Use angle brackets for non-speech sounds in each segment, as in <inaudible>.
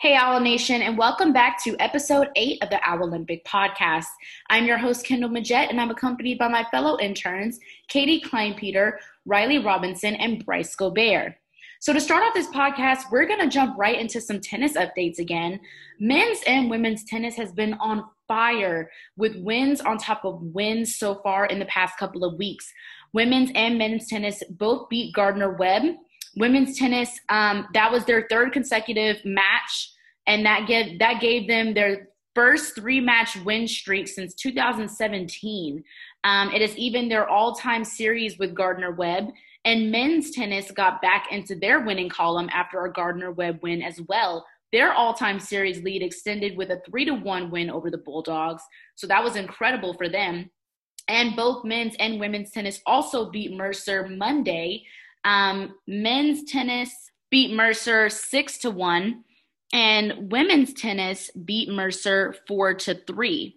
Hey, Owl Nation, and welcome back to episode eight of the Owl Olympic podcast. I'm your host, Kendall Majette, and I'm accompanied by my fellow interns, Katie Kleinpeter, Riley Robinson, and Bryce Gobert. So, to start off this podcast, we're going to jump right into some tennis updates again. Men's and women's tennis has been on fire with wins on top of wins so far in the past couple of weeks. Women's and men's tennis both beat Gardner Webb women's tennis um, that was their third consecutive match. And that gave that gave them their first three match win streak since 2017 um, it is even their all-time series with gardner webb. And men's tennis got back into their winning column after a gardner webb win as well. Their all-time series lead extended with a three to one win over the bulldogs. So that was incredible for them. And both men's and women's tennis also beat mercer monday um, men's tennis beat Mercer six to one, and women's tennis beat Mercer four to three.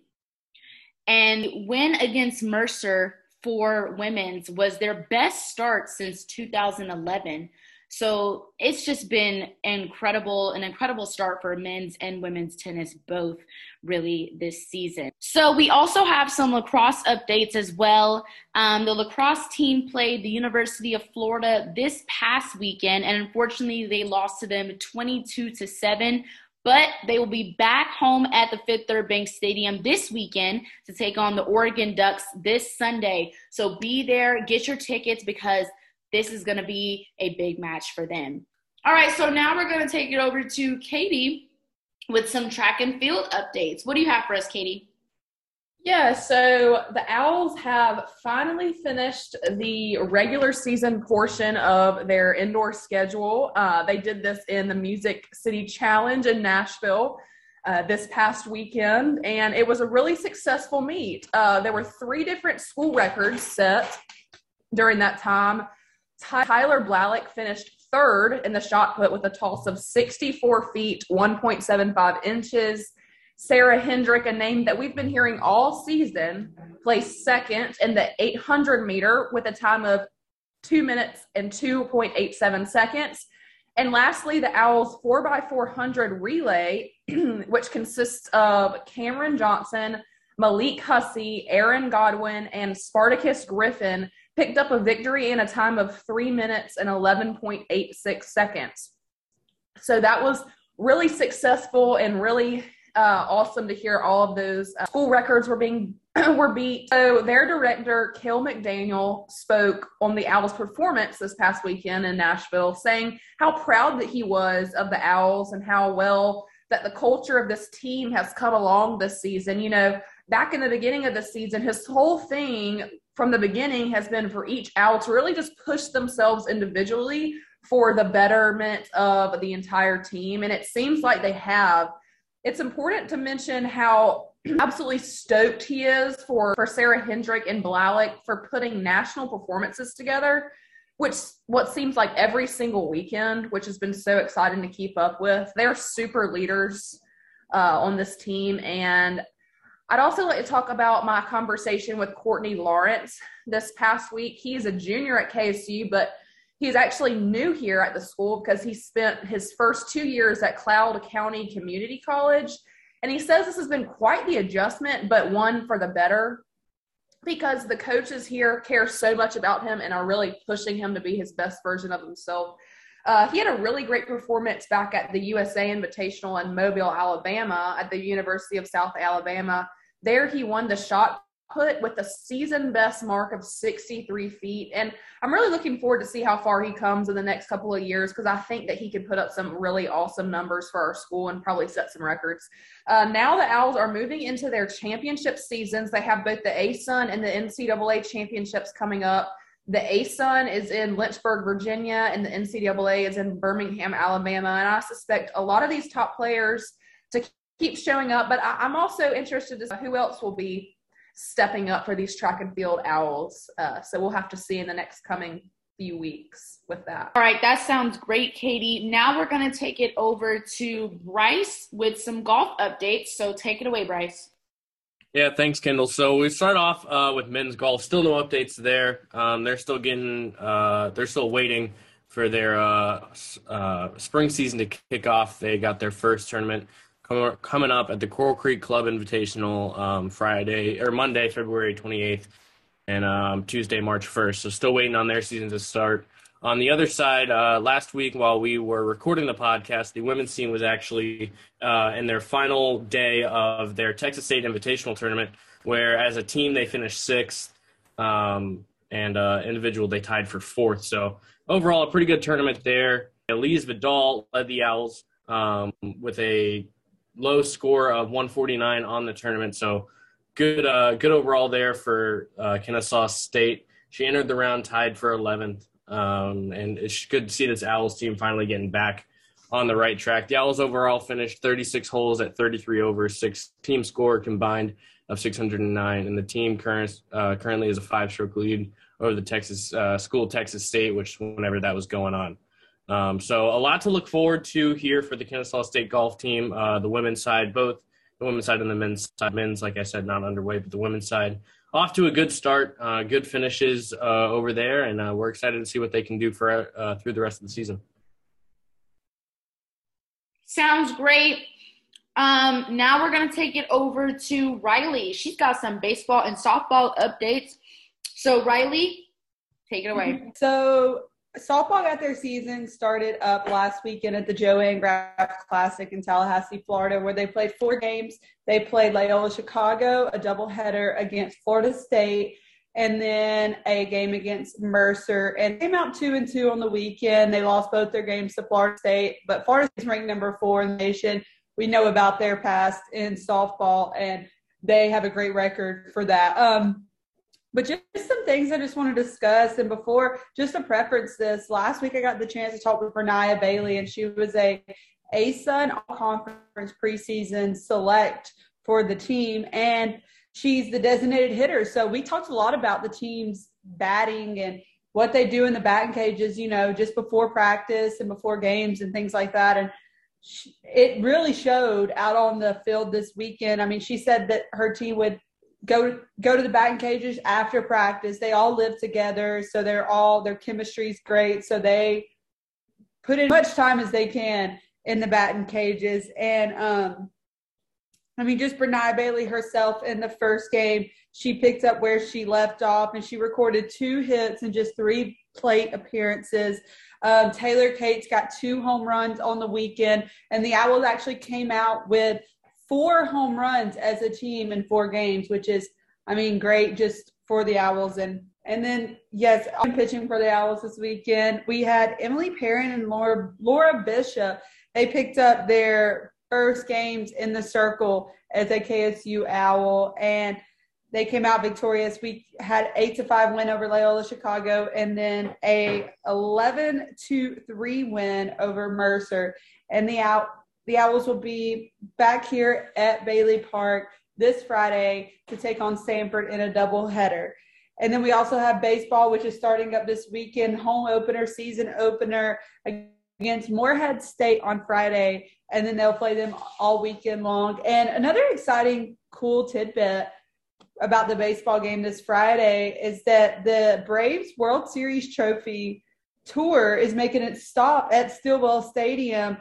And win against Mercer for women's was their best start since 2011. So it's just been incredible, an incredible start for men's and women's tennis both really this season. So we also have some lacrosse updates as well. Um, the lacrosse team played the University of Florida this past weekend, and unfortunately they lost to them 22 to 7 but they will be back home at the Fifth Third Bank Stadium this weekend to take on the Oregon Ducks this Sunday. So be there, get your tickets because this is going to be a big match for them. All right, so now we're going to take it over to Katie with some track and field updates. What do you have for us, Katie? Yeah, so the Owls have finally finished the regular season portion of their indoor schedule. Uh, they did this in the Music City Challenge in Nashville. Uh, this past weekend, and it was a really successful meet. Uh, there were three different school records set during that time. Tyler Blalik finished third in the shot put with a toss of 64 feet, 1.75 inches. Sarah Hendrick, a name that we've been hearing all season, placed second in the 800 meter with a time of 2 minutes and 2.87 seconds. And lastly, the Owls 4x400 relay, <clears throat> which consists of Cameron Johnson, Malik Hussey, Aaron Godwin, and Spartacus Griffin, picked up a victory in a time of three minutes and 11.86 seconds. So that was really successful and really uh, awesome to hear all of those uh, school records were being <clears throat> were beat. So their director, Cale McDaniel, spoke on the Owls' performance this past weekend in Nashville, saying how proud that he was of the Owls and how well that the culture of this team has come along this season. You know, back in the beginning of the season, his whole thing from the beginning has been for each owl to really just push themselves individually for the betterment of the entire team. And it seems like they have. It's important to mention how <clears throat> absolutely stoked he is for, for Sarah Hendrick and Blalik for putting national performances together, which what seems like every single weekend, which has been so exciting to keep up with. They're super leaders uh, on this team. And I'd also like to talk about my conversation with Courtney Lawrence this past week. He's a junior at KSU, but he's actually new here at the school because he spent his first two years at Cloud County Community College. And he says this has been quite the adjustment, but one for the better because the coaches here care so much about him and are really pushing him to be his best version of himself. Uh, he had a really great performance back at the USA Invitational in Mobile, Alabama, at the University of South Alabama. There, he won the shot put with a season best mark of 63 feet. And I'm really looking forward to see how far he comes in the next couple of years because I think that he could put up some really awesome numbers for our school and probably set some records. Uh, now the Owls are moving into their championship seasons. They have both the ASUN and the NCAA championships coming up. The ASUN is in Lynchburg, Virginia, and the NCAA is in Birmingham, Alabama. And I suspect a lot of these top players to keep showing up. But I, am also interested to see who else will be stepping up for these track and field owls. Uh, so we'll have to see in the next coming few weeks with that. All right, that sounds great, Katie. Now we're going to take it over to Bryce with some golf updates. So take it away, Bryce. Yeah, thanks, Kendall. So we start off uh, with men's golf. Still no updates there. Um, they're still getting, uh, they're still waiting for their uh, uh, spring season to kick off. They got their first tournament coming up at the Coral Creek Club Invitational um, Friday or Monday, February 28th, and um, Tuesday, March 1st. So still waiting on their season to start. On the other side, uh, last week while we were recording the podcast, the women's team was actually uh, in their final day of their Texas State Invitational tournament, where as a team they finished sixth, um, and uh, individual they tied for fourth. So overall, a pretty good tournament there. Elise Vidal led the Owls um, with a low score of 149 on the tournament. So good, uh, good overall there for uh, Kennesaw State. She entered the round tied for 11th, um, and it's good to see this Owls team finally getting back on the right track. The Owls overall finished 36 holes at 33 over, six team score combined of 609, and the team current, uh, currently is a five-stroke lead over the Texas uh, school Texas State, which whenever that was going on. Um, so a lot to look forward to here for the Kennesaw State golf team. Uh, the women's side, both the women's side and the men's side. Men's, like I said, not underway, but the women's side off to a good start, uh, good finishes uh, over there, and uh, we're excited to see what they can do for uh, through the rest of the season. Sounds great. Um, now we're gonna take it over to Riley. She's got some baseball and softball updates. So Riley, take it away. So softball got their season started up last weekend at the JoAnne Graf Classic in Tallahassee, Florida, where they played four games. They played Loyola Chicago, a doubleheader against Florida State, and then a game against Mercer. And came out two and two on the weekend. They lost both their games to Florida State, but Florida State's ranked number four in the nation. We know about their past in softball, and they have a great record for that. Um, but just some things I just want to discuss. And before, just to preference this, last week I got the chance to talk with Bernaya Bailey, and she was a ASUN All Conference preseason select for the team, and she's the designated hitter. So we talked a lot about the team's batting and what they do in the batting cages, you know, just before practice and before games and things like that. And it really showed out on the field this weekend. I mean, she said that her team would go go to the batting cages after practice. They all live together, so they're all their chemistry's great. So they put in as much time as they can in the batting cages. And um, I mean, just Bernaya Bailey herself in the first game, she picked up where she left off, and she recorded two hits and just three plate appearances. Um, Taylor Cates got two home runs on the weekend, and the Owls actually came out with four home runs as a team in four games, which is, I mean, great just for the Owls. And and then yes, I'm pitching for the Owls this weekend. We had Emily Perrin and Laura Laura Bishop. They picked up their first games in the circle as a KSU Owl, and they came out victorious. We had eight to five win over Loyola Chicago, and then a eleven to three win over Mercer. And the out the Owls will be back here at Bailey Park this Friday to take on Samford in a doubleheader. And then we also have baseball, which is starting up this weekend, home opener, season opener against Morehead State on Friday. And then they'll play them all weekend long. And another exciting, cool tidbit about the baseball game this Friday is that the Braves World Series trophy tour is making its stop at Stillwell Stadium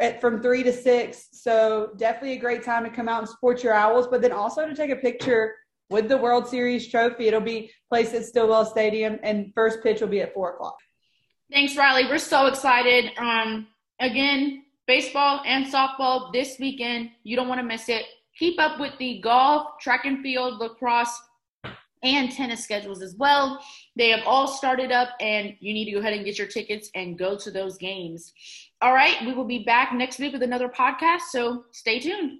at, from three to six. So definitely a great time to come out and support your Owls, but then also to take a picture with the World Series trophy. It'll be placed at Stillwell Stadium, and first pitch will be at four o'clock. Thanks, Riley. We're so excited. Um, again, baseball and softball this weekend. You don't want to miss it. Keep up with the golf, track and field, lacrosse, and tennis schedules as well. They have all started up, and you need to go ahead and get your tickets and go to those games. All right, we will be back next week with another podcast, so stay tuned.